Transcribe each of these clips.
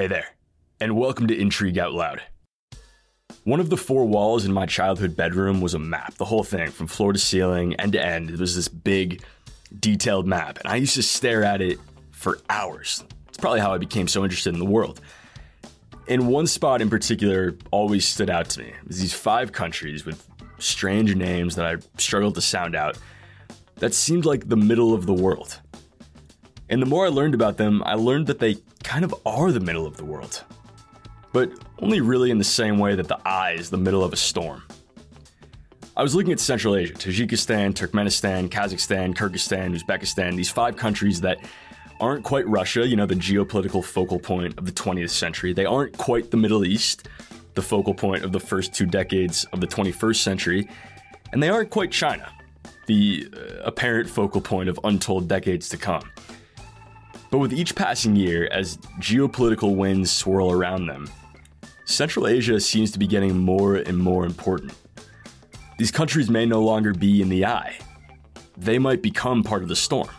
Hey there, and welcome to Intrigue Out Loud. One of the four walls in my childhood bedroom was a map, the whole thing, from floor to ceiling, end to end. It was this big, detailed map, and I used to stare at it for hours. It's probably how I became so interested in the world. And one spot in particular always stood out to me. It was these five countries with strange names that I struggled to sound out that seemed like the middle of the world. And the more I learned about them, I learned that they kind of are the middle of the world. But only really in the same way that the eye is the middle of a storm. I was looking at Central Asia, Tajikistan, Turkmenistan, Kazakhstan, Kyrgyzstan, Uzbekistan, these five countries that aren't quite Russia, you know, the geopolitical focal point of the 20th century. They aren't quite the Middle East, the focal point of the first two decades of the 21st century. And they aren't quite China, the uh, apparent focal point of untold decades to come. But with each passing year, as geopolitical winds swirl around them, Central Asia seems to be getting more and more important. These countries may no longer be in the eye, they might become part of the storm.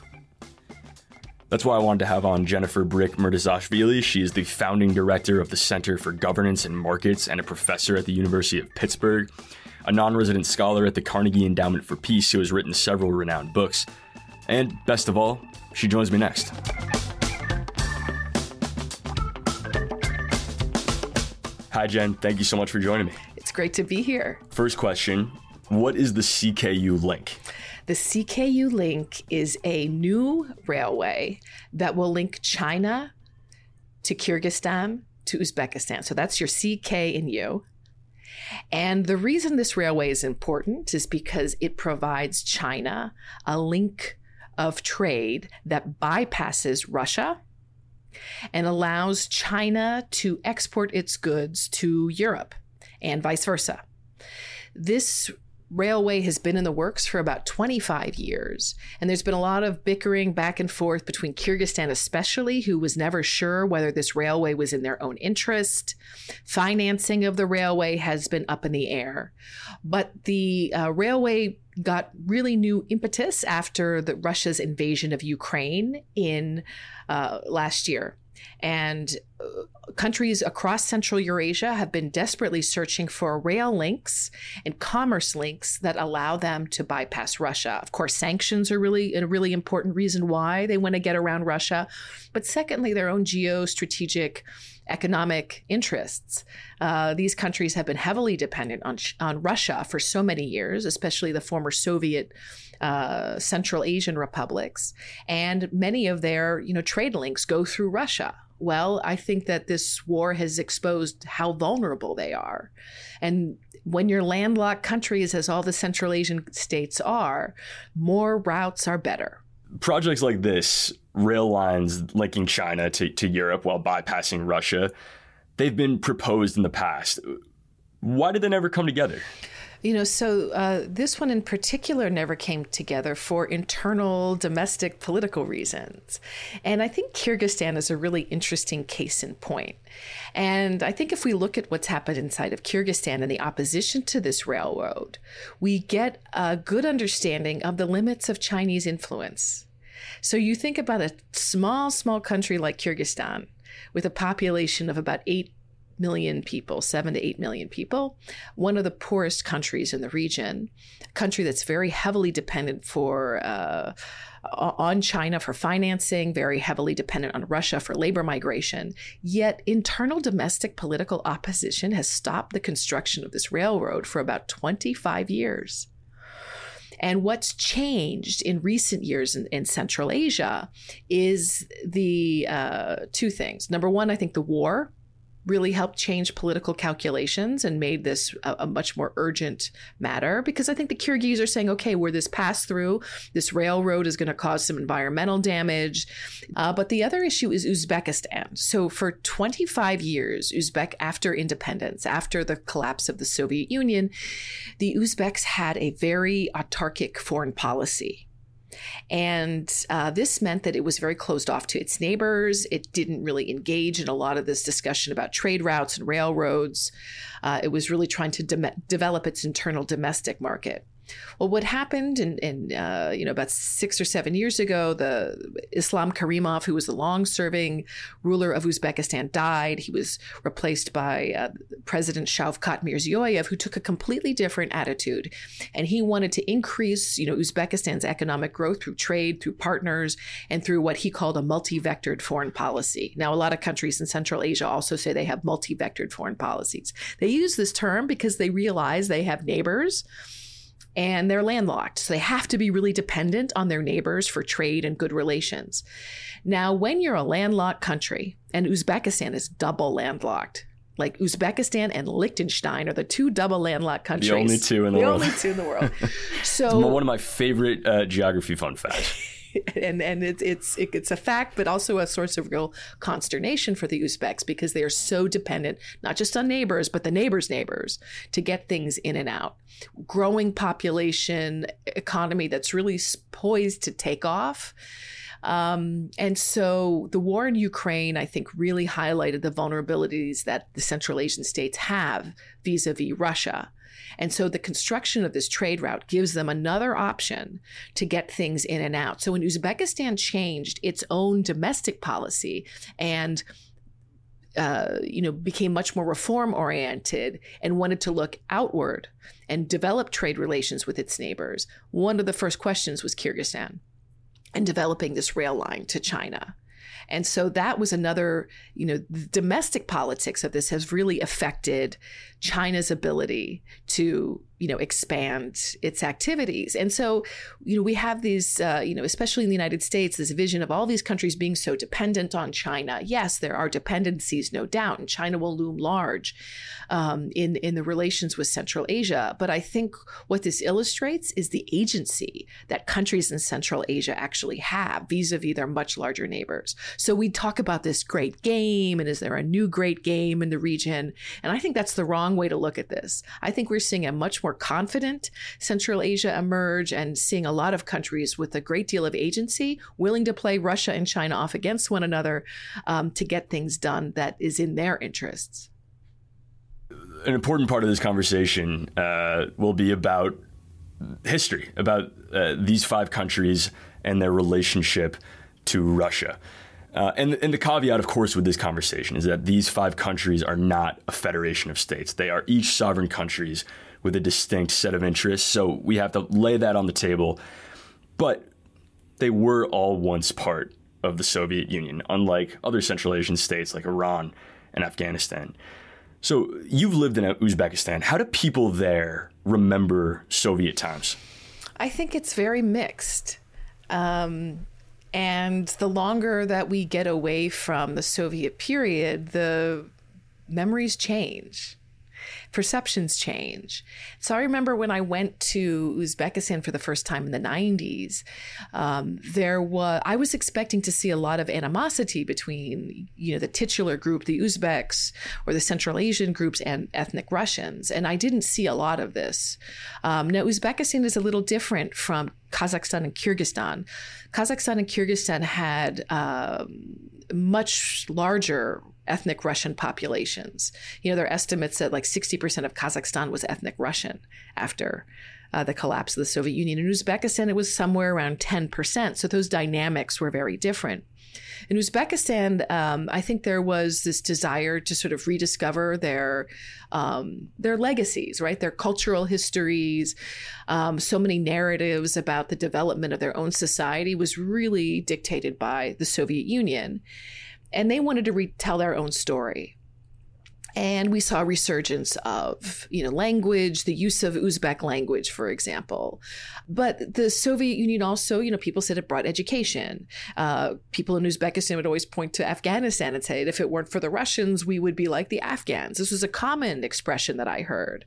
That's why I wanted to have on Jennifer Brick Murtazashvili. She is the founding director of the Center for Governance and Markets and a professor at the University of Pittsburgh, a non resident scholar at the Carnegie Endowment for Peace who has written several renowned books. And best of all, she joins me next. Hi, Jen. Thank you so much for joining me. It's great to be here. First question What is the CKU link? The CKU link is a new railway that will link China to Kyrgyzstan to Uzbekistan. So that's your CK and U. And the reason this railway is important is because it provides China a link of trade that bypasses Russia and allows China to export its goods to Europe and vice versa. This railway has been in the works for about 25 years. And there's been a lot of bickering back and forth between Kyrgyzstan, especially, who was never sure whether this railway was in their own interest. Financing of the railway has been up in the air. But the uh, railway got really new impetus after the Russia's invasion of Ukraine in uh, last year. And uh, countries across Central Eurasia have been desperately searching for rail links and commerce links that allow them to bypass Russia. Of course, sanctions are really a really important reason why they want to get around Russia. But secondly, their own geostrategic economic interests. Uh, these countries have been heavily dependent on, on Russia for so many years, especially the former Soviet uh, Central Asian republics, and many of their you know trade links go through Russia. Well, I think that this war has exposed how vulnerable they are, and when you're landlocked countries, as all the Central Asian states are, more routes are better. Projects like this, rail lines linking China to, to Europe while bypassing Russia, they've been proposed in the past. Why did they never come together? You know, so uh, this one in particular never came together for internal domestic political reasons. And I think Kyrgyzstan is a really interesting case in point. And I think if we look at what's happened inside of Kyrgyzstan and the opposition to this railroad, we get a good understanding of the limits of Chinese influence. So you think about a small, small country like Kyrgyzstan with a population of about 8 million people, seven to eight million people, one of the poorest countries in the region, a country that's very heavily dependent for. Uh, on China for financing, very heavily dependent on Russia for labor migration. Yet, internal domestic political opposition has stopped the construction of this railroad for about 25 years. And what's changed in recent years in, in Central Asia is the uh, two things. Number one, I think the war really helped change political calculations and made this a, a, much more urgent matter because I think the Kyrgyz are saying, okay, where this pass through, this railroad is going to cause some environmental damage. Uh, but the other issue is Uzbekistan. So for 25 years, Uzbek, after independence, after the collapse of the Soviet Union, the Uzbeks had a very autarkic foreign policy. And uh, this meant that it was very closed off to its neighbors. It didn't really engage in a lot of this discussion about trade routes and railroads. Uh, it was really trying to de- develop its internal domestic market. Well, what happened in, in uh, you know about six or seven years ago, the Islam Karimov, who was the long-serving ruler of Uzbekistan, died. He was replaced by uh, President Shavkat Mirziyoyev, who took a completely different attitude, and he wanted to increase you know Uzbekistan's economic growth through trade, through partners, and through what he called a multi-vectored foreign policy. Now, a lot of countries in Central Asia also say they have multi-vectored foreign policies. They use this term because they realize they have neighbors and they're landlocked. So they have to be really dependent on their neighbors for trade and good relations. Now, when you're a landlocked country, and Uzbekistan is double landlocked, like Uzbekistan and Liechtenstein are the two double landlocked countries. The only two in the, the world. The only two in the world. So one of my favorite uh, geography fun facts. and and it's it's it's a fact, but also a source of real consternation for the Uzbeks because they are so dependent not just on neighbors but the neighbors' neighbors to get things in and out. Growing population, economy that's really poised to take off. Um, and so the war in Ukraine, I think, really highlighted the vulnerabilities that the Central Asian states have vis a vis Russia. And so the construction of this trade route gives them another option to get things in and out. So when Uzbekistan changed its own domestic policy and uh, you know, became much more reform oriented and wanted to look outward and develop trade relations with its neighbors. One of the first questions was Kyrgyzstan and developing this rail line to China. And so that was another, you know, domestic politics of this has really affected China's ability to you know expand its activities. And so you know we have these uh, you know especially in the united states this vision of all these countries being so dependent on china. Yes there are dependencies no doubt and china will loom large um, in in the relations with central asia. But i think what this illustrates is the agency that countries in central asia actually have vis-a-vis their much larger neighbors. So we talk about this great game and is there a new great game in the region? And i think that's the wrong way to look at this i think we're seeing a much more more confident Central Asia emerge and seeing a lot of countries with a great deal of agency willing to play Russia and China off against one another um, to get things done that is in their interests. An important part of this conversation uh, will be about history, about uh, these five countries and their relationship to Russia. Uh, and, and the caveat, of course, with this conversation is that these five countries are not a federation of states. They are each sovereign countries with a distinct set of interests. So we have to lay that on the table. But they were all once part of the Soviet Union, unlike other Central Asian states like Iran and Afghanistan. So you've lived in Uzbekistan. How do people there remember Soviet times? I think it's very mixed. Um, and the longer that we get away from the Soviet period, the memories change perceptions change. So I remember when I went to Uzbekistan for the first time in the 90s, um, there was I was expecting to see a lot of animosity between you know the titular group, the Uzbeks, or the Central Asian groups and ethnic Russians, and I didn't see a lot of this. Um, now Uzbekistan is a little different from Kazakhstan and Kyrgyzstan. Kazakhstan and Kyrgyzstan had um, much larger ethnic Russian populations. You know, there are estimates that like 60% of Kazakhstan was ethnic Russian after uh, the collapse of the Soviet Union. In Uzbekistan, it was somewhere around 10%. So those dynamics were very different. In Uzbekistan, um, I think there was this desire to sort of rediscover their um, their legacies, right? Their cultural histories. Um, so many narratives about the development of their own society was really dictated by the Soviet Union and they wanted to retell their own story. And we saw a resurgence of, you know, language, the use of Uzbek language, for example. But the Soviet Union also, you know, people said it brought education. Uh, people in Uzbekistan would always point to Afghanistan and say, if it weren't for the Russians, we would be like the Afghans. This was a common expression that I heard.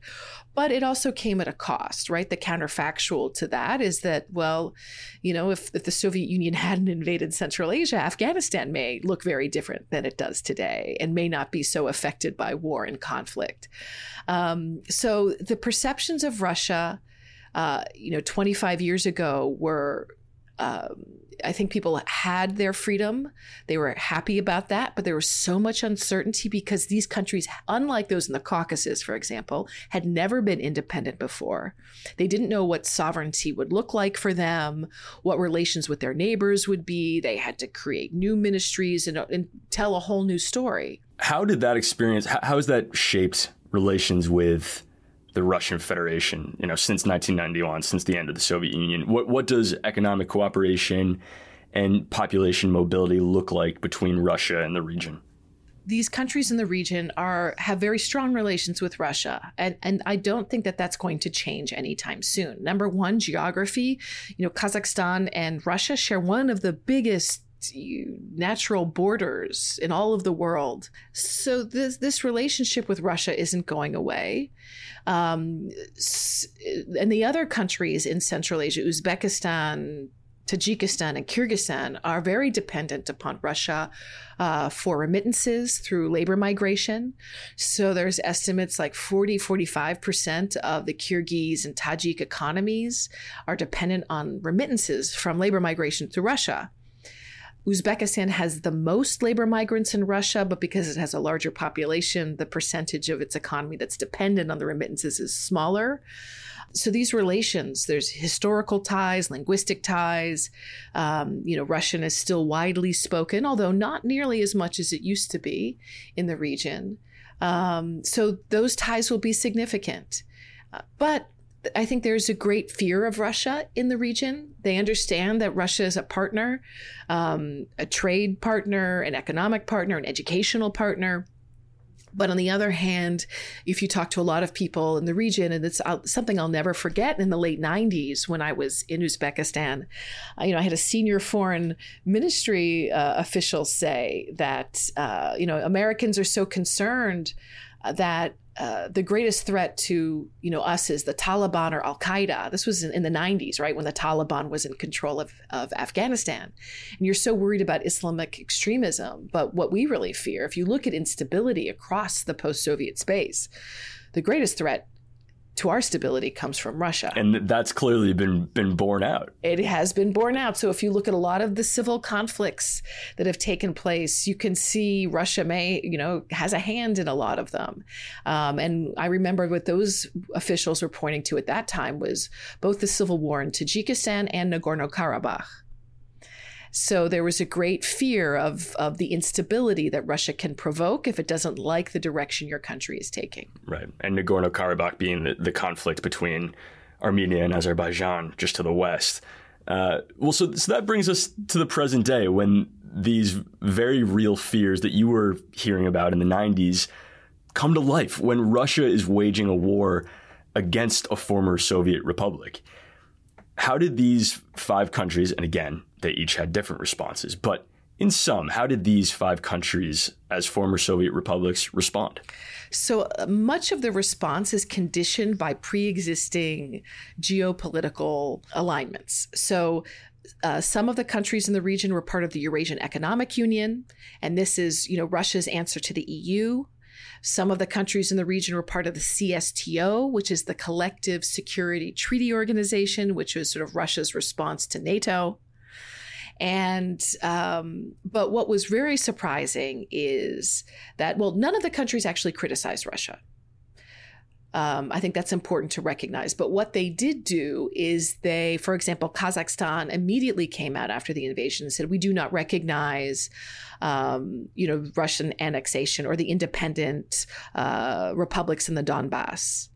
But it also came at a cost, right? The counterfactual to that is that, well, you know, if, if the Soviet Union hadn't invaded Central Asia, Afghanistan may look very different than it does today and may not be so affected by war and conflict. Um, so the perceptions of Russia, uh, you know, 25 years ago were um, I think people had their freedom. They were happy about that, but there was so much uncertainty because these countries, unlike those in the Caucasus, for example, had never been independent before. They didn't know what sovereignty would look like for them, what relations with their neighbors would be. They had to create new ministries and, and tell a whole new story. How did that experience, how has that shaped relations with the Russian Federation, you know, since 1991, since the end of the Soviet Union. What what does economic cooperation and population mobility look like between Russia and the region? These countries in the region are have very strong relations with Russia, and and I don't think that that's going to change anytime soon. Number one, geography. You know, Kazakhstan and Russia share one of the biggest natural borders in all of the world. So this this relationship with Russia isn't going away. Um, and the other countries in Central Asia, Uzbekistan, Tajikistan and Kyrgyzstan are very dependent upon Russia uh, for remittances through labor migration. So there's estimates like 40, 45% of the Kyrgyz and Tajik economies are dependent on remittances from labor migration through Russia. Uzbekistan has the most labor migrants in Russia, but because it has a larger population, the percentage of its economy that's dependent on the remittances is smaller. So these relations, there's historical ties, linguistic ties. Um, you know, Russian is still widely spoken, although not nearly as much as it used to be in the region. Um, so those ties will be significant. Uh, but I think there's a great fear of Russia in the region. They understand that Russia is a partner, um, a trade partner, an economic partner, an educational partner. But on the other hand, if you talk to a lot of people in the region, and it's something I'll never forget in the late 90s when I was in Uzbekistan, uh, you know, I had a senior foreign ministry uh, official say that, uh, you know, Americans are so concerned uh, that uh, the greatest threat to you know us is the Taliban or Al Qaeda. This was in, in, the 90s, right when the Taliban was in control of, of Afghanistan, and you're so worried about Islamic extremism. But what we really fear, if you look at instability across the post-Soviet space, the greatest threat to our stability comes from Russia. And that's clearly been been borne out. It has been borne out. So if you look at a lot of the civil conflicts that have taken place, you can see Russia may, you know, has a hand in a lot of them. Um, and I remember what those officials were pointing to at that time was both the civil war in Tajikistan and Nagorno-Karabakh. So there was a great fear of, of the instability that Russia can provoke if it doesn't like the direction your country is taking. Right. And Nagorno Karabakh being the, the conflict between Armenia and Azerbaijan just to the west. Uh, well, so, so that brings us to the present day when these very real fears that you were hearing about in the 90s come to life when Russia is waging a war against a former Soviet republic. How did these five countries, and again, they each had different responses, but in sum, how did these five countries, as former Soviet republics, respond? So uh, much of the response is conditioned by pre existing geopolitical alignments. So uh, some of the countries in the region were part of the Eurasian Economic Union, and this is, you know, Russia's answer to the EU. Some of the countries in the region were part of the CSTO, which is the Collective Security Treaty Organization, which was sort of Russia's response to NATO. And, um, but what was very surprising is that, well, none of the countries actually criticized Russia. Um, I think that's important to recognize. But what they did do is they, for example, Kazakhstan immediately came out after the invasion and said, "We do not recognize, um, you know, Russian annexation or the independent uh, republics in the Donbass."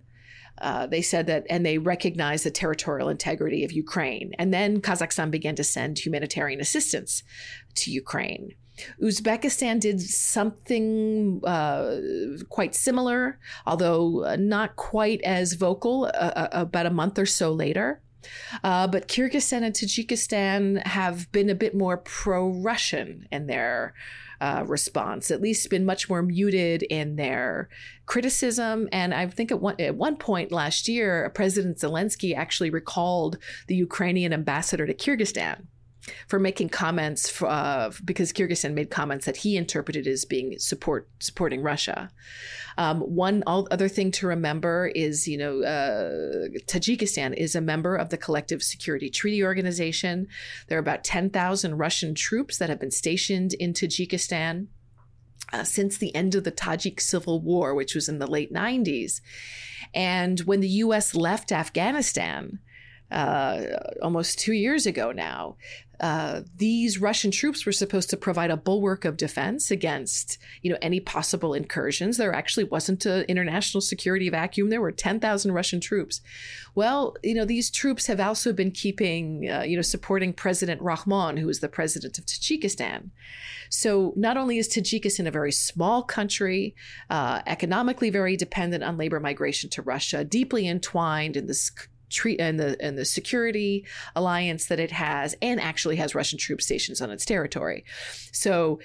Uh, they said that, and they recognized the territorial integrity of Ukraine. And then Kazakhstan began to send humanitarian assistance to Ukraine. Uzbekistan did something uh, quite similar, although uh, not quite as vocal, uh, uh, about a month or so later. Uh, but Kyrgyzstan and Tajikistan have been a bit more pro Russian in their uh, response, at least been much more muted in their criticism. And I think at one, at one point last year, President Zelensky actually recalled the Ukrainian ambassador to Kyrgyzstan for making comments uh, because Kyrgyzstan made comments that he interpreted as being support supporting Russia. Um, one other thing to remember is, you know, uh, Tajikistan is a member of the Collective Security Treaty Organization. There are about ten thousand Russian troops that have been stationed in Tajikistan. Uh, since the end of the Tajik Civil War, which was in the late 90s. And when the US left Afghanistan, uh, almost two years ago now, uh, these Russian troops were supposed to provide a bulwark of defense against, you know, any possible incursions. There actually wasn't an international security vacuum. There were 10,000 Russian troops. Well, you know, these troops have also been keeping, uh, you know, supporting President Rahmon, who is the president of Tajikistan. So not only is Tajikistan a very small country, uh, economically very dependent on labor migration to Russia, deeply entwined in this treat and the and the security alliance that it has and actually has Russian troop stations on its territory. So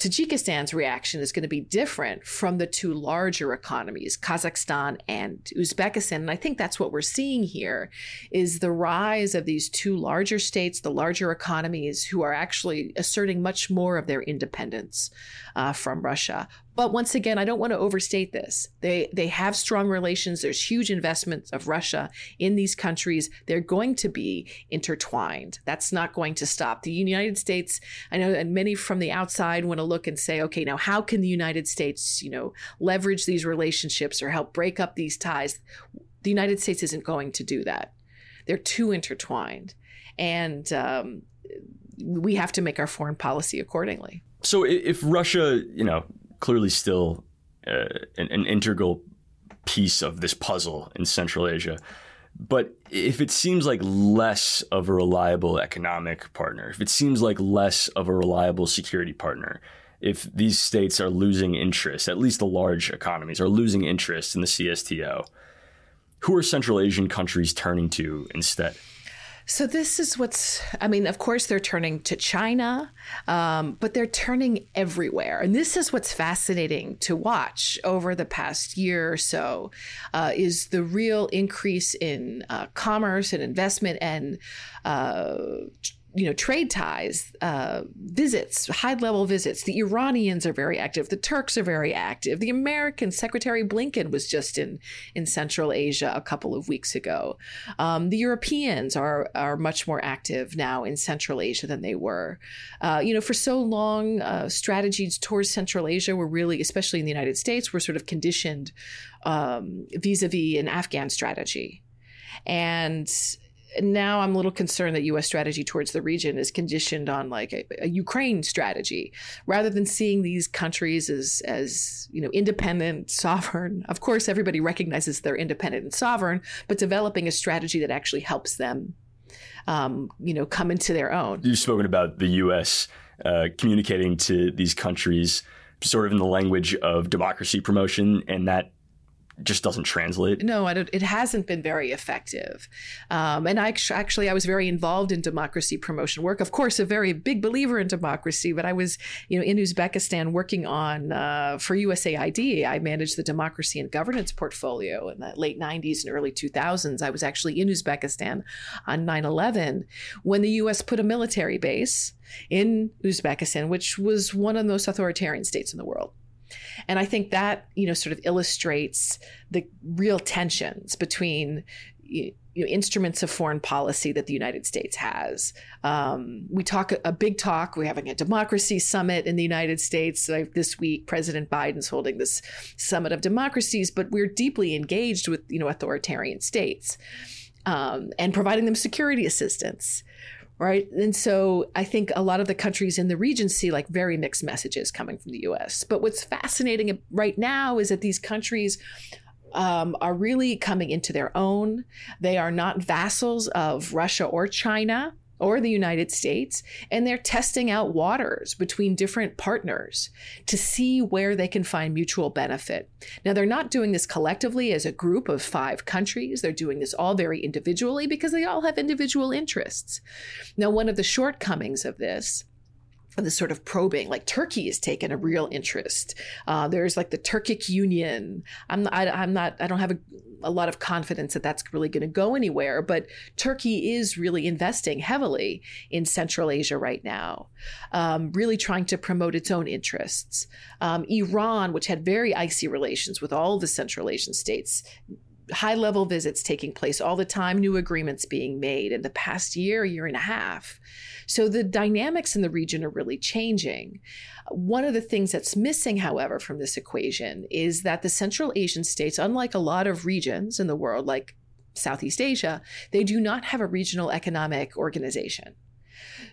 Tajikistan's reaction is going to be different from the two larger economies, Kazakhstan and Uzbekistan. And I think that's what we're seeing here is the rise of these two larger states, the larger economies who are actually asserting much more of their independence uh, from Russia. But once again, I don't want to overstate this. They they have strong relations. There's huge investments of Russia in these countries. They're going to be intertwined. That's not going to stop. The United States, I know, and many from the outside want to look and say, okay, now how can the United States, you know, leverage these relationships or help break up these ties? The United States isn't going to do that. They're too intertwined, and um, we have to make our foreign policy accordingly. So if Russia, you know, clearly still uh, an, an integral piece of this puzzle in Central Asia. But if it seems like less of a reliable economic partner, if it seems like less of a reliable security partner, if these states are losing interest, at least the large economies are losing interest in the CSTO, who are Central Asian countries turning to instead? So this is what's. I mean, of course, they're turning to China, um, but they're turning everywhere, and this is what's fascinating to watch over the past year or so. Uh, is the real increase in uh, commerce and investment and uh, you know trade ties uh, visits high level visits. The iranians are very active. The turks are very active. The american secretary blinken was just in in central asia a couple of weeks ago. Um, the europeans are are much more active now in central asia than they were. Uh, you know for so long uh, strategies towards central asia were really especially in the united states were sort of conditioned um, vis-a-vis an afghan strategy. And now I'm a little concerned that U.S. strategy towards the region is conditioned on like a, a, Ukraine strategy, rather than seeing these countries as as you know independent, sovereign. Of course, everybody recognizes they're independent and sovereign, but developing a strategy that actually helps them, um, you know, come into their own. You've spoken about the U.S. Uh, communicating to these countries sort of in the language of democracy promotion, and that just doesn't translate. No, it hasn't been very effective. Um, and I actually, I was very involved in democracy promotion work. Of course, a very big believer in democracy, but I was, you know, in Uzbekistan working on uh, for USAID. I managed the democracy and governance portfolio in the late '90s and early 2000s. I was actually in Uzbekistan on 9/11 when the U.S. put a military base in Uzbekistan, which was one of the most authoritarian states in the world. And I think that, you know, sort of illustrates the real tensions between you know, instruments of foreign policy that the United States has. Um, we talk a, big talk. We're having a democracy summit in the United States this week. President Biden's holding this summit of democracies, but we're deeply engaged with you know authoritarian states um, and providing them security assistance right? And so I think a lot of the countries in the region see like very mixed messages coming from the US. But what's fascinating right now is that these countries um, are really coming into their own. They are not vassals of Russia or China or the United States, and they're testing out waters between different partners to see where they can find mutual benefit. Now, they're not doing this collectively as a group of five countries, they're doing this all very individually because they all have individual interests. Now, one of the shortcomings of this this sort of probing like turkey has taken a real interest. Uh, there's like the turkic union. I'm not, I, am not i don't have a, a lot of confidence that that's really going to go anywhere but turkey is really investing heavily in central asia right now um, really trying to promote its own interests. Um, iran which had very icy relations with all the central asian states high level visits taking place all the time, new agreements being made in the past year, year and a half. So the dynamics in the region are really changing. One of the things that's missing, however, from this equation is that the Central Asian states, unlike a lot of regions in the world, like Southeast Asia, they do not have a regional economic organization.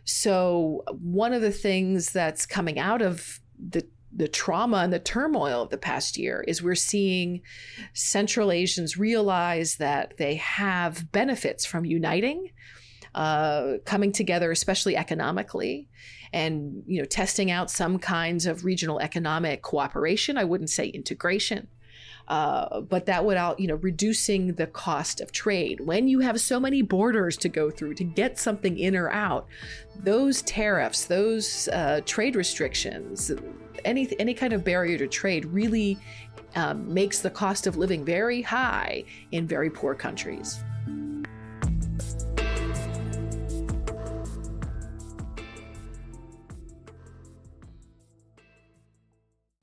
So, one of the things that's coming out of the the trauma and the turmoil of the past year is we're seeing Central Asians realize that they have benefits from uniting, uh, coming together, especially economically, and you know testing out some kinds of regional economic cooperation. I wouldn't say integration. Uh, but that would out, you know, reducing the cost of trade. When you have so many borders to go through to get something in or out, those tariffs, those uh, trade restrictions, any any kind of barrier to trade really um, makes the cost of living very high in very poor countries.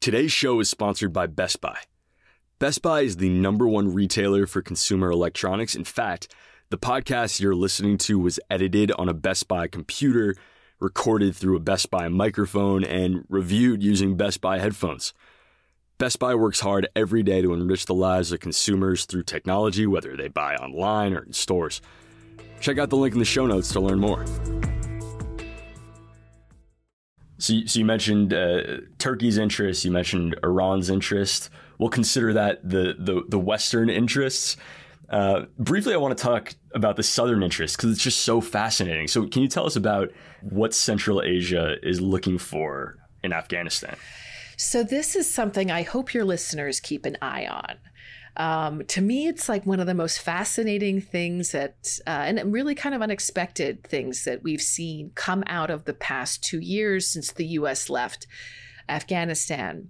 Today's show is sponsored by Best Buy. Best Buy is the number one retailer for consumer electronics. In fact, the podcast you're listening to was edited on a Best Buy computer, recorded through a Best Buy microphone, and reviewed using Best Buy headphones. Best Buy works hard every day to enrich the lives of consumers through technology, whether they buy online or in stores. Check out the link in the show notes to learn more. So so you mentioned uh, Turkey's interest, you mentioned Iran's interest we'll consider that the the, the Western interests. Uh, briefly, I want to talk about the Southern interests because it's just so fascinating. So, can you tell us about what Central Asia is looking for in Afghanistan? So, this is something I hope your listeners keep an eye on. Um, to me, it's like one of the most fascinating things that, uh, and really kind of unexpected things that we've seen come out of the past two years since the U.S. left Afghanistan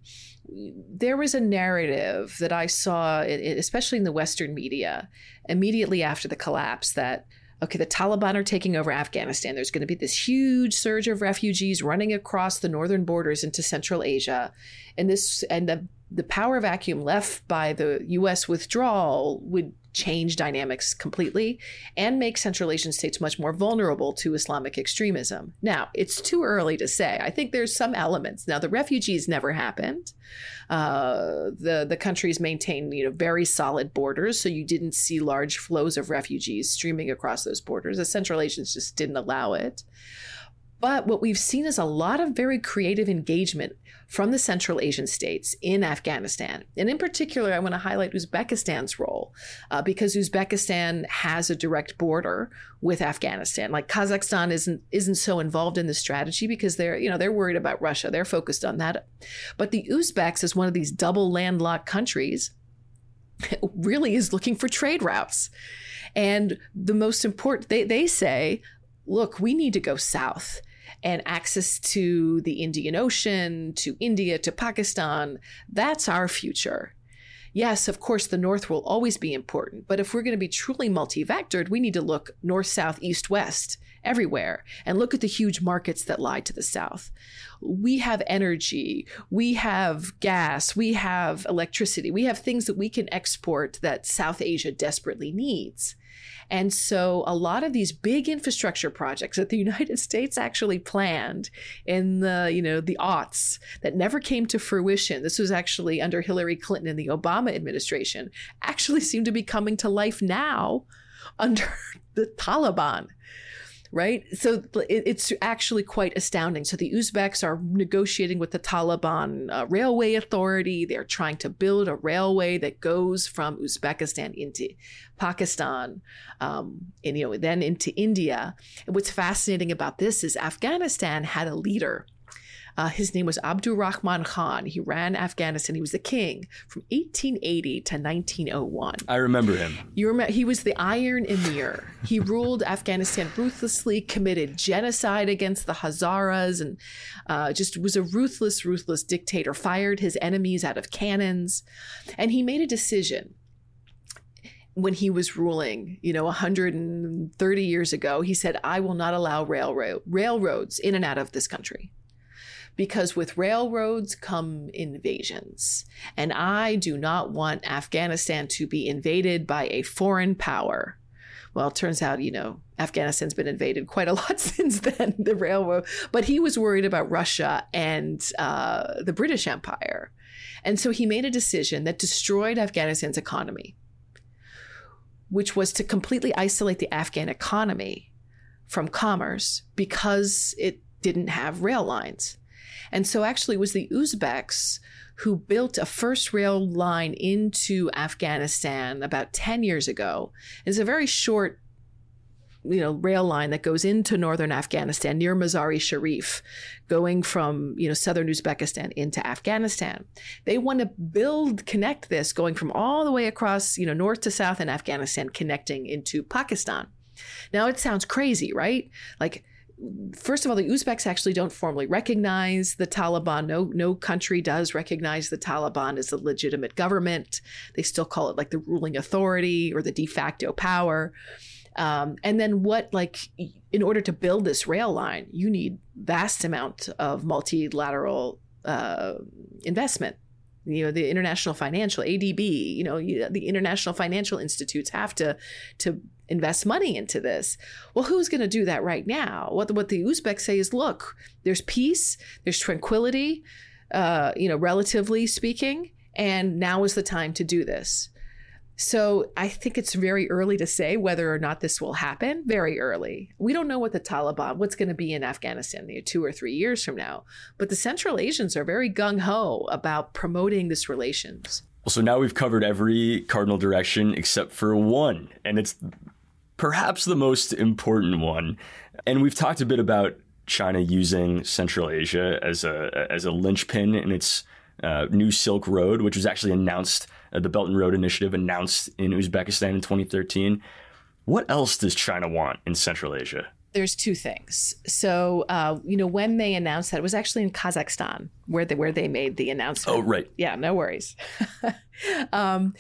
there was a narrative that I saw, especially in the Western media, immediately after the collapse that, okay, the Taliban are taking over Afghanistan. There's going to be this huge surge of refugees running across the northern borders into Central Asia. And this, and the, the power vacuum left by the US withdrawal would change dynamics completely and make Central Asian states much more vulnerable to Islamic extremism. Now, it's too early to say. I think there's some elements. Now, the refugees never happened. Uh, the the countries maintain you know very solid borders, so you didn't see large flows of refugees streaming across those borders. The Central Asians just didn't allow it. But what we've seen is a lot of very creative engagement from the Central Asian states in Afghanistan. And in particular, I want to highlight Uzbekistan's role uh, because Uzbekistan has a direct border with Afghanistan. Like Kazakhstan isn't isn't so involved in the strategy because they're you know they're worried about Russia. They're focused on that. But the Uzbeks is one of these double landlocked countries really is looking for trade routes. And the most important, they, they say, look, we need to go south and access to the Indian Ocean, to India, to Pakistan. That's our future. Yes, of course, the North will always be important, but if we're going to be truly multi vectored, we need to look north, south, east, west, everywhere, and look at the huge markets that lie to the south. We have energy, we have gas, we have electricity, we have things that we can export that South Asia desperately needs. And so a lot of these big infrastructure projects that the United States actually planned in the, you know, the aughts that never came to fruition. This was actually under Hillary Clinton and the Obama administration, actually seem to be coming to life now under the Taliban right? So it's actually quite astounding. So the Uzbeks are negotiating with the Taliban uh, Railway Authority. They're trying to build a railway that goes from Uzbekistan into Pakistan, um, and you know then into India. And what's fascinating about this is Afghanistan had a leader. Uh, his name was Abdurrahman Khan. He ran Afghanistan. He was the king from 1880 to 1901. I remember him. You remember he was the Iron Emir. He ruled Afghanistan ruthlessly, committed genocide against the Hazaras, and uh, just was a ruthless, ruthless dictator. Fired his enemies out of cannons, and he made a decision when he was ruling, you know, 130 years ago, he said, I will not allow railroad railroads in and out of this country. Because with railroads come invasions. And I do not want Afghanistan to be invaded by a foreign power. Well, it turns out, you know, Afghanistan's been invaded quite a lot since then, the railroad. But he was worried about Russia and uh, the British Empire. And so he made a decision that destroyed Afghanistan's economy which was to completely isolate the Afghan economy from commerce because it didn't have rail lines. And so actually it was the Uzbeks who built a first rail line into Afghanistan about 10 years ago. It's a very short you know rail line that goes into northern Afghanistan near Mazar-e Sharif, going from you know southern Uzbekistan into Afghanistan. They want to build connect this going from all the way across you know north to south in Afghanistan, connecting into Pakistan. Now it sounds crazy, right? Like first of all, the Uzbeks actually don't formally recognize the Taliban. No, no country does recognize the Taliban as a legitimate government. They still call it like the ruling authority or the de facto power. Um, and then what, like, in order to build this rail line, you need vast amount of multilateral uh, investment. You know, the international financial ADB, you know, the international financial institutes have to to invest money into this. Well, who's going to do that right now? What the, what the Uzbeks say is, look, there's peace, there's tranquility, uh, you know, relatively speaking, and now is the time to do this. So I think it's very early to say whether or not this will happen. Very early. We don't know what the Taliban, what's going to be in Afghanistan you know, two or three years from now. But the Central Asians are very gung ho about promoting this relations. Well, so now we've covered every cardinal direction except for one, and it's perhaps the most important one. And we've talked a bit about China using Central Asia as a as a linchpin in its uh, new Silk Road, which was actually announced uh, the Belt and Road Initiative announced in Uzbekistan in 2013. What else does China want in Central Asia? There's two things. So, uh, you know, when they announced that, it was actually in Kazakhstan where they where they made the announcement. Oh, right. Yeah, no worries. um,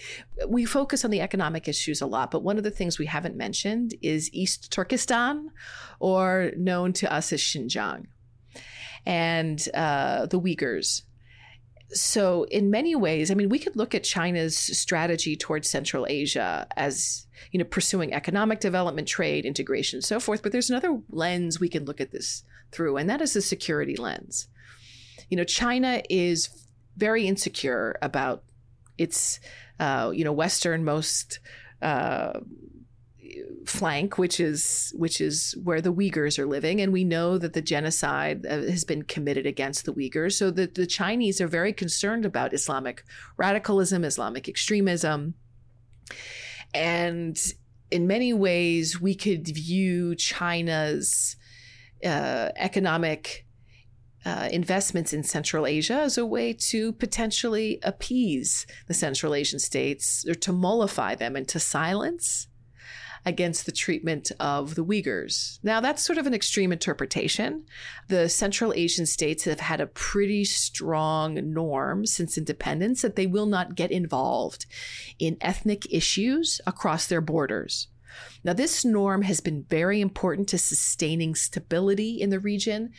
we focus on the economic issues a lot, but one of the things we haven't mentioned is East Turkestan, or known to us as Xinjiang, and uh, the Uyghurs so in many ways i mean we could look at china's strategy towards central asia as you know pursuing economic development trade integration so forth but there's another lens we can look at this through and that is the security lens. You know china is very insecure about its uh, you know westernmost uh, flank, which is which is where the Uyghurs are living, and we know that the genocide uh, has been committed against the Uyghurs. So the, the Chinese are very concerned about Islamic radicalism, Islamic extremism, and in many ways, we could view China's uh, economic uh, investments in Central Asia as a way to potentially appease the Central Asian states or to mollify them and to silence against the treatment of the Uyghurs. Now, that's sort of an extreme interpretation. The Central Asian states have had a pretty strong norm since independence that they will not get involved in ethnic issues across their borders. Now, this norm has been very important to sustaining stability in the region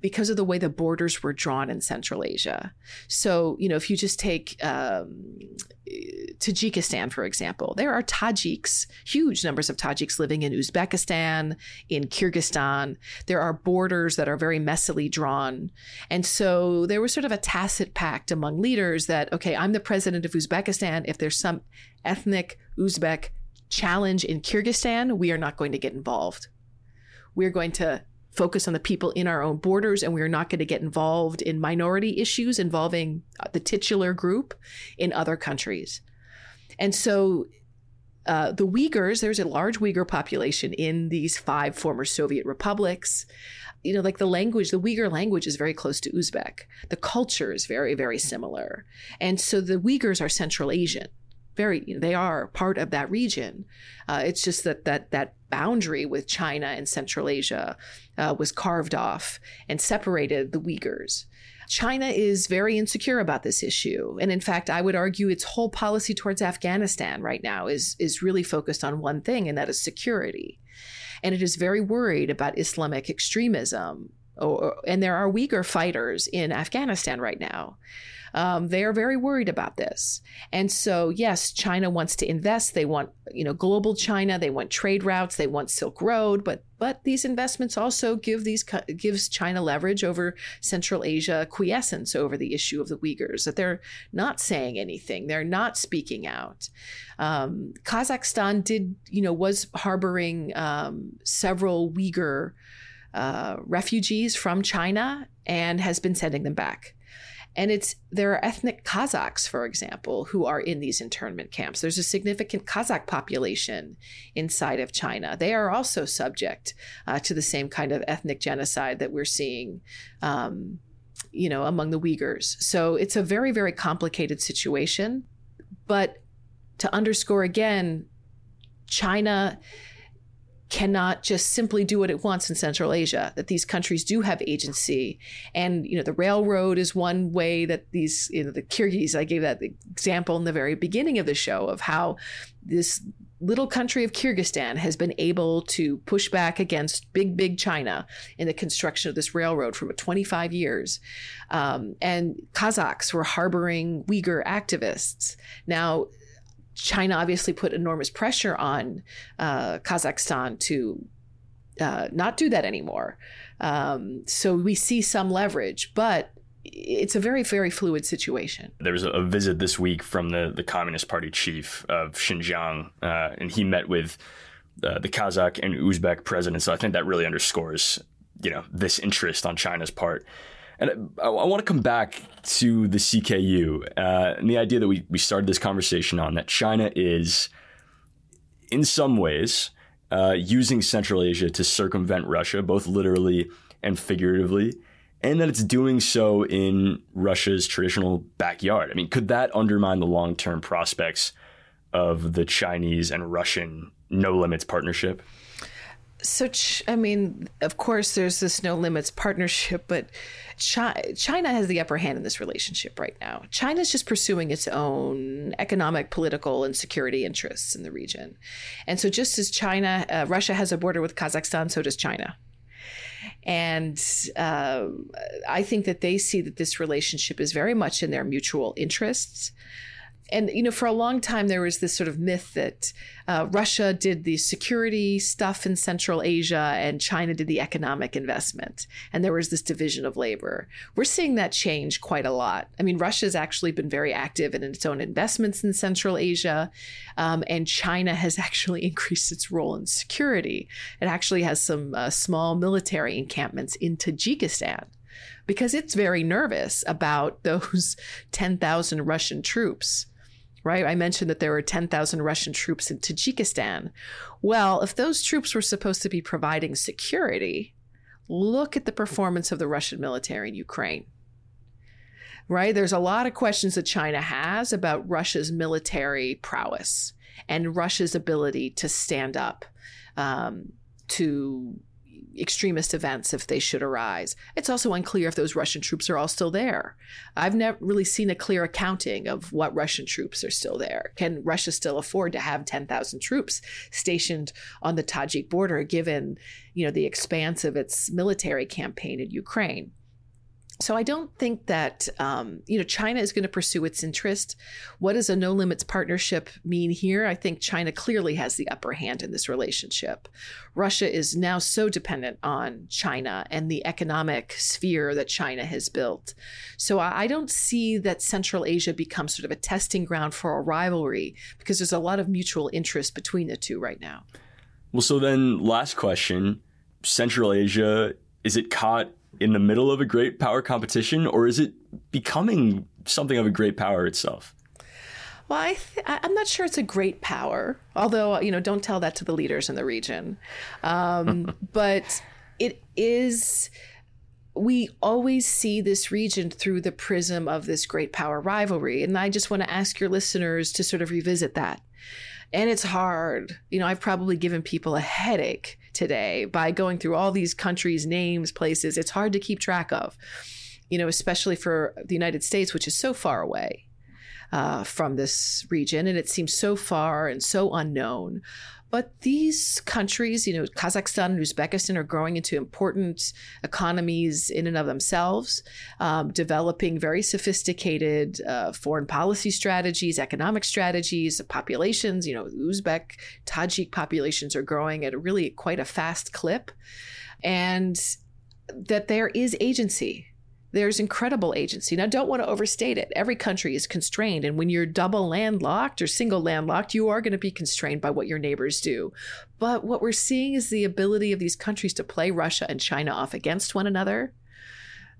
because of the way the borders were drawn in Central Asia. So, you know, if you just take um, Tajikistan, for example, there are Tajiks, huge numbers of Tajiks living in Uzbekistan, in Kyrgyzstan. There are borders that are very messily drawn. And so there was sort of a tacit pact among leaders that, okay, I'm the president of Uzbekistan. If there's some ethnic Uzbek challenge in Kyrgyzstan, we are not going to get involved. We're going to focus on the people in our own borders and we are not going to get involved in minority issues involving the titular group in other countries. And so uh, the Uyghurs, there's a large Uyghur population in these five former Soviet republics. You know, like the language, the Uyghur language is very close to Uzbek. The culture is very, very similar. And so the Uyghurs are Central Asian. Very, you know, they are part of that region. Uh, it's just that that that boundary with China and Central Asia uh, was carved off and separated the Uyghurs. China is very insecure about this issue. And in fact, I would argue its whole policy towards Afghanistan right now is, is really focused on one thing, and that is security. And it is very worried about Islamic extremism. Or, and there are Uyghur fighters in Afghanistan right now. Um, they are very worried about this. And so, yes, China wants to invest. They want, you know, global China. They want trade routes. They want Silk Road. But but these investments also give these gives China leverage over Central Asia, quiescence over the issue of the Uyghurs. That they're not saying anything. They're not speaking out. Um, Kazakhstan did, you know, was harboring um, several Uyghur. Uh, refugees from China and has been sending them back. And it's there are ethnic Kazakhs, for example, who are in these internment camps. There's a significant Kazakh population inside of China. They are also subject uh, to the same kind of ethnic genocide that we're seeing. Um, you know, among the Uyghurs. So it's a very, very complicated situation. But to underscore again, China cannot just simply do what it wants in Central Asia, that these countries do have agency. And, you know, the railroad is one way that these, you know, the Kyrgyz, I gave that example in the very beginning of the show of how this little country of Kyrgyzstan has been able to push back against big, big China in the construction of this railroad for 25 years. Um, and Kazakhs were harboring Uyghur activists. Now, China obviously put enormous pressure on uh, Kazakhstan to uh, not do that anymore. Um, so we see some leverage, but it's a very, very fluid situation. There was a visit this week from the, the Communist Party chief of Xinjiang, uh, and he met with uh, the Kazakh and Uzbek presidents. So I think that really underscores, you know, this interest on China's part. And I, I want to come back to the CKU uh, and the idea that we, we started this conversation on that China is, in some ways, uh, using Central Asia to circumvent Russia, both literally and figuratively, and that it's doing so in Russia's traditional backyard. I mean, could that undermine the long term prospects of the Chinese and Russian no limits partnership? So, I mean, of course, there's this no limits partnership, but China has the upper hand in this relationship right now. China's just pursuing its own economic, political, and security interests in the region. And so, just as China, uh, Russia has a border with Kazakhstan, so does China. And uh, I think that they see that this relationship is very much in their mutual interests and you know for a long time there was this sort of myth that uh, Russia did the security stuff in Central Asia and China did the economic investment, and there was this division of labor. We're seeing that change quite a lot. I mean, Russia's actually been very active in its own investments in Central Asia, um, and China has actually increased its role in security. It actually has some uh, small military encampments in Tajikistan because it's very nervous about those 10,000 Russian troops right? I mentioned that there were 10,000 Russian troops in Tajikistan. Well, if those troops were supposed to be providing security, look at the performance of the Russian military in Ukraine. Right? There's a lot of questions that China has about Russia's military prowess and Russia's ability to stand up um, to extremist events if they should arise. It's also unclear if those Russian troops are all still there. I've never really seen a clear accounting of what Russian troops are still there. Can Russia still afford to have 10,000 troops stationed on the Tajik border given, you know, the expanse of its military campaign in Ukraine? So I don't think that um, you know China is going to pursue its interest. What does a no limits partnership mean here? I think China clearly has the upper hand in this relationship. Russia is now so dependent on China and the economic sphere that China has built. So I don't see that Central Asia becomes sort of a testing ground for a rivalry because there's a lot of mutual interest between the two right now. Well, so then last question: Central Asia is it caught in the middle of a great power competition, or is it becoming something of a great power itself? Well, I th- I'm not sure it's a great power, although you know, don't tell that to the leaders in the region. Um, but it is. We always see this region through the prism of this great power rivalry, and I just want to ask your listeners to sort of revisit that. And it's hard. You know, I've probably given people a headache today by going through all these countries' names, places. It's hard to keep track of. You know, especially for the United States, which is so far away uh, from this region, and it seems so far and so unknown. But these countries, you know, Kazakhstan and Uzbekistan are growing into important economies in and of themselves, um, developing very sophisticated uh, foreign policy strategies, economic strategies, populations. You know, Uzbek, Tajik populations are growing at really quite a fast clip. And that there is agency there's incredible agency. Now, don't want to overstate it. Every country is constrained. And when you're double landlocked or single landlocked, you are going to be constrained by what your neighbors do. But what we're seeing is the ability of these countries to play Russia and China off against one another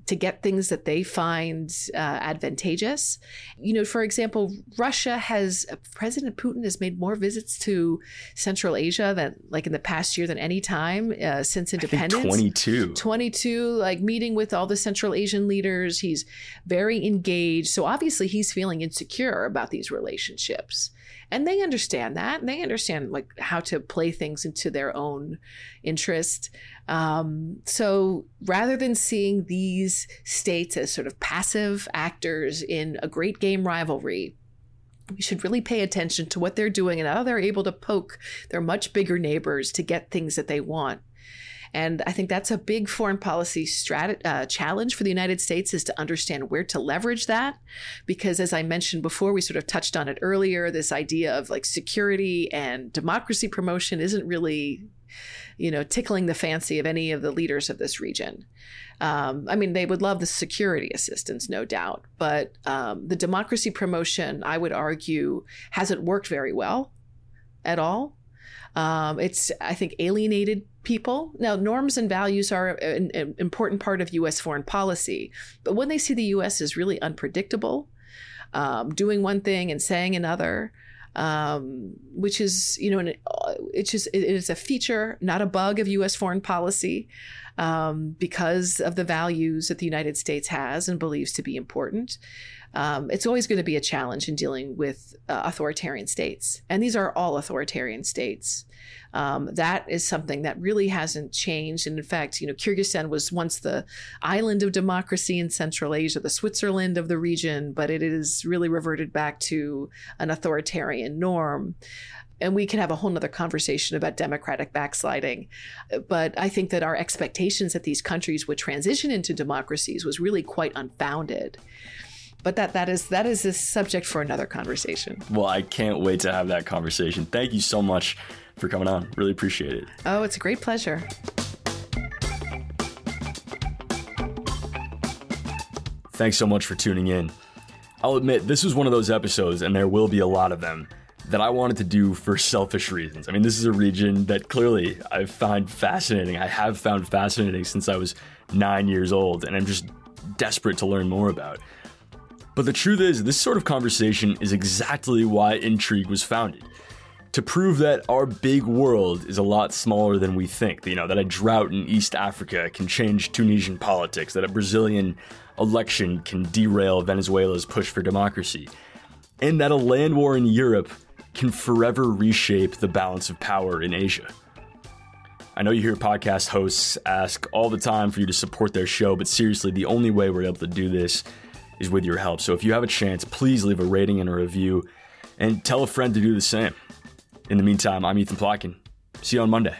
to get things that they find uh, advantageous. You know, for example, Russia has President Putin has made more visits to Central Asia than like in the past year than any time uh, since independence. Twenty two. Twenty two. Like meeting with all the Central Asian leaders. He's very engaged. So obviously he's feeling insecure about these relationships and they understand that and they understand like how to play things into their own interest. Um, so rather than seeing these states as sort of passive actors in a great game rivalry we should really pay attention to what they're doing and how they're able to poke their much bigger neighbors to get things that they want and I think that's a big foreign policy strat- uh, challenge for the United States is to understand where to leverage that. Because as I mentioned before, we sort of touched on it earlier, this idea of like security and democracy promotion isn't really you know, tickling the fancy of any of the leaders of this region. Um, I mean, they would love the security assistance, no doubt, but um, the democracy promotion, I would argue, hasn't worked very well at all. Um, it's, I think, alienated people. Now, norms and values are an, an, important part of U.S. foreign policy, but when they see the U.S. is really unpredictable, um, doing one thing and saying another, um, which is, you know, an, it's just it is a feature, not a bug of U.S. foreign policy, um, because of the values that the United States has and believes to be important um, it's always going to be a challenge in dealing with uh, authoritarian states. And these are all authoritarian states. Um, that is something that really hasn't changed. And in fact, you know, Kyrgyzstan was once the island of democracy in Central Asia, the Switzerland of the region, but it is really reverted back to an authoritarian norm and we can have a whole nother conversation about democratic backsliding. But I think that our expectations that these countries would transition into democracies was really quite unfounded but that that is that is a subject for another conversation. Well, I can't wait to have that conversation. Thank you so much for coming on. Really appreciate it. Oh, it's a great pleasure. Thanks so much for tuning in. I'll admit, this was one of those episodes, and there will be a lot of them, that I wanted to do for selfish reasons. I mean, this is a region that clearly I find fascinating. I have found fascinating since I was nine years old, and I'm just desperate to learn more about. But the truth is, this sort of conversation is exactly why Intrigue was founded. To prove that our big world is a lot smaller than we think. You know, that a drought in East Africa can change Tunisian politics, that a Brazilian election can derail Venezuela's push for democracy, and that a land war in Europe can forever reshape the balance of power in Asia. I know you hear podcast hosts ask all the time for you to support their show, but seriously, the only way we're able to do this is with your help. So if you have a chance, please leave a rating and a review and tell a friend to do the same. In the meantime, I'm Ethan Plotkin. See you on Monday.